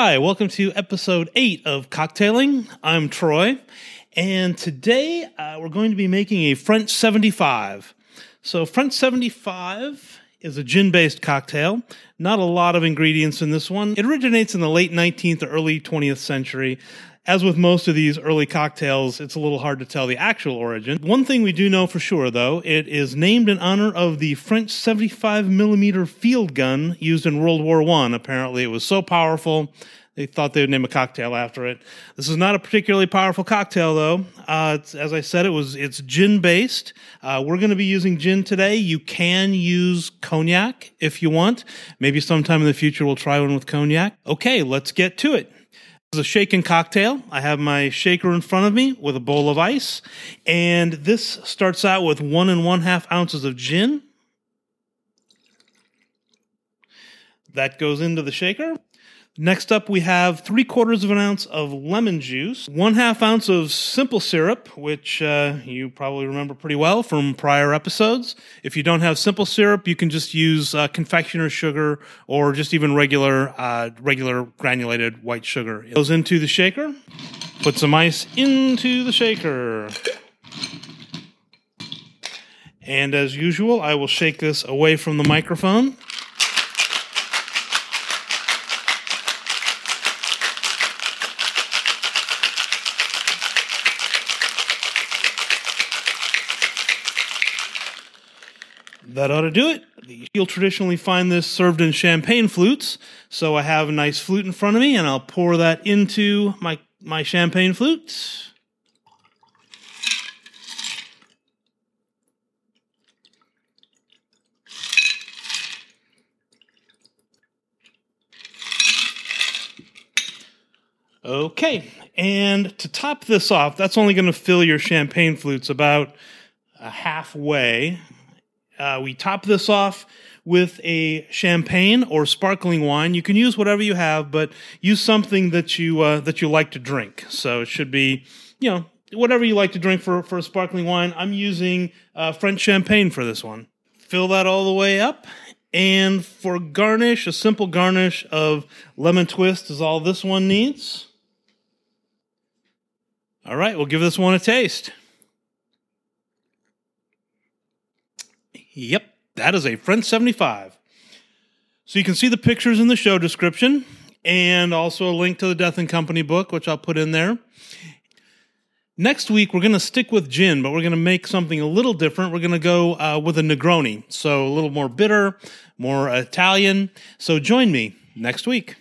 Hi, welcome to episode 8 of Cocktailing. I'm Troy, and today uh, we're going to be making a French 75. So, French 75 is a gin based cocktail. Not a lot of ingredients in this one. It originates in the late 19th or early 20th century. As with most of these early cocktails, it's a little hard to tell the actual origin. One thing we do know for sure, though, it is named in honor of the French 75 millimeter field gun used in World War One. Apparently, it was so powerful they thought they would name a cocktail after it. This is not a particularly powerful cocktail, though. Uh, as I said, it was it's gin based. Uh, we're going to be using gin today. You can use cognac if you want. Maybe sometime in the future we'll try one with cognac. Okay, let's get to it. This is a shaken cocktail. I have my shaker in front of me with a bowl of ice. And this starts out with one and one half ounces of gin. That goes into the shaker. Next up, we have three quarters of an ounce of lemon juice, one half ounce of simple syrup, which uh, you probably remember pretty well from prior episodes. If you don't have simple syrup, you can just use uh, confectioner's sugar or just even regular, uh, regular granulated white sugar. It goes into the shaker. Put some ice into the shaker. And as usual, I will shake this away from the microphone. That ought to do it. You'll traditionally find this served in champagne flutes. So I have a nice flute in front of me, and I'll pour that into my, my champagne flute. Okay, and to top this off, that's only going to fill your champagne flutes about halfway uh, we top this off with a champagne or sparkling wine. You can use whatever you have, but use something that you uh, that you like to drink. So it should be, you know, whatever you like to drink for for a sparkling wine. I'm using uh, French champagne for this one. Fill that all the way up. And for garnish, a simple garnish of lemon twist is all this one needs. All right, we'll give this one a taste. Yep, that is a French 75. So you can see the pictures in the show description and also a link to the Death and Company book, which I'll put in there. Next week, we're going to stick with gin, but we're going to make something a little different. We're going to go uh, with a Negroni, so a little more bitter, more Italian. So join me next week.